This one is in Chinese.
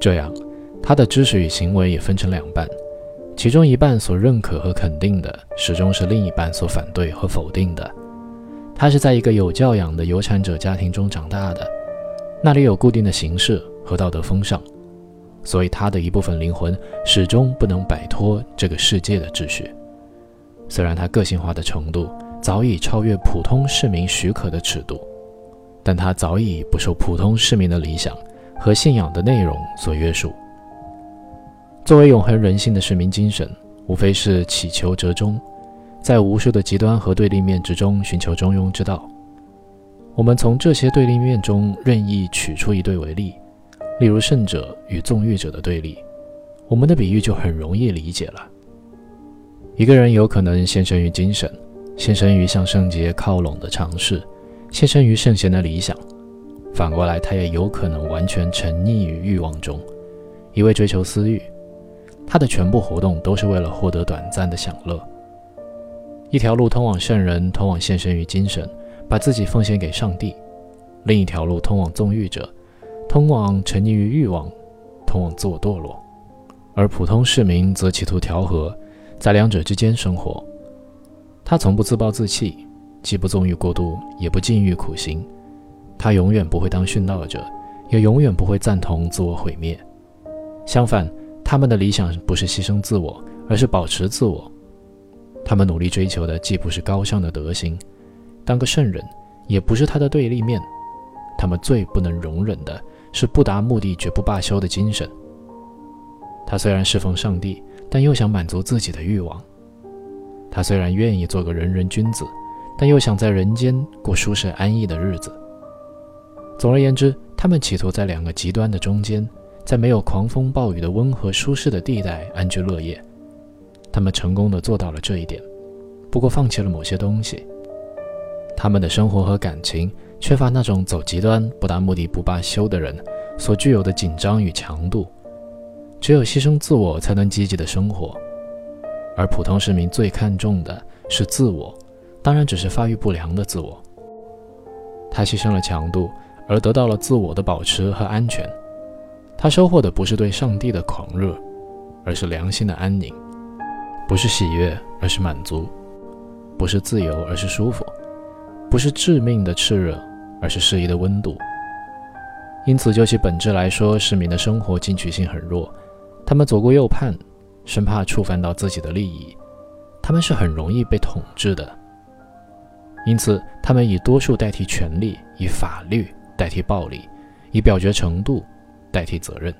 这样，他的知识与行为也分成两半，其中一半所认可和肯定的，始终是另一半所反对和否定的。他是在一个有教养的有产者家庭中长大的，那里有固定的形式和道德风尚，所以他的一部分灵魂始终不能摆脱这个世界的秩序。虽然他个性化的程度早已超越普通市民许可的尺度，但他早已不受普通市民的理想和信仰的内容所约束。作为永恒人性的市民精神，无非是祈求折中。在无数的极端和对立面之中寻求中庸之道。我们从这些对立面中任意取出一对为例，例如圣者与纵欲者的对立，我们的比喻就很容易理解了。一个人有可能献身于精神，献身于向圣洁靠拢的尝试，献身于圣贤的理想；反过来，他也有可能完全沉溺于欲望中，一味追求私欲。他的全部活动都是为了获得短暂的享乐。一条路通往圣人，通往献身于精神，把自己奉献给上帝；另一条路通往纵欲者，通往沉溺于欲望，通往自我堕落。而普通市民则企图调和，在两者之间生活。他从不自暴自弃，既不纵欲过度，也不禁欲苦行。他永远不会当殉道者，也永远不会赞同自我毁灭。相反，他们的理想不是牺牲自我，而是保持自我。他们努力追求的既不是高尚的德行，当个圣人，也不是他的对立面。他们最不能容忍的是不达目的绝不罢休的精神。他虽然侍奉上帝，但又想满足自己的欲望。他虽然愿意做个人人君子，但又想在人间过舒适安逸的日子。总而言之，他们企图在两个极端的中间，在没有狂风暴雨的温和舒适的地带安居乐业。他们成功的做到了这一点，不过放弃了某些东西。他们的生活和感情缺乏那种走极端、不达目的不罢休的人所具有的紧张与强度。只有牺牲自我，才能积极的生活。而普通市民最看重的是自我，当然只是发育不良的自我。他牺牲了强度，而得到了自我的保持和安全。他收获的不是对上帝的狂热，而是良心的安宁。不是喜悦，而是满足；不是自由，而是舒服；不是致命的炽热，而是适宜的温度。因此，就其本质来说，市民的生活进取性很弱，他们左顾右盼，生怕触犯到自己的利益，他们是很容易被统治的。因此，他们以多数代替权力，以法律代替暴力，以表决程度代替责任。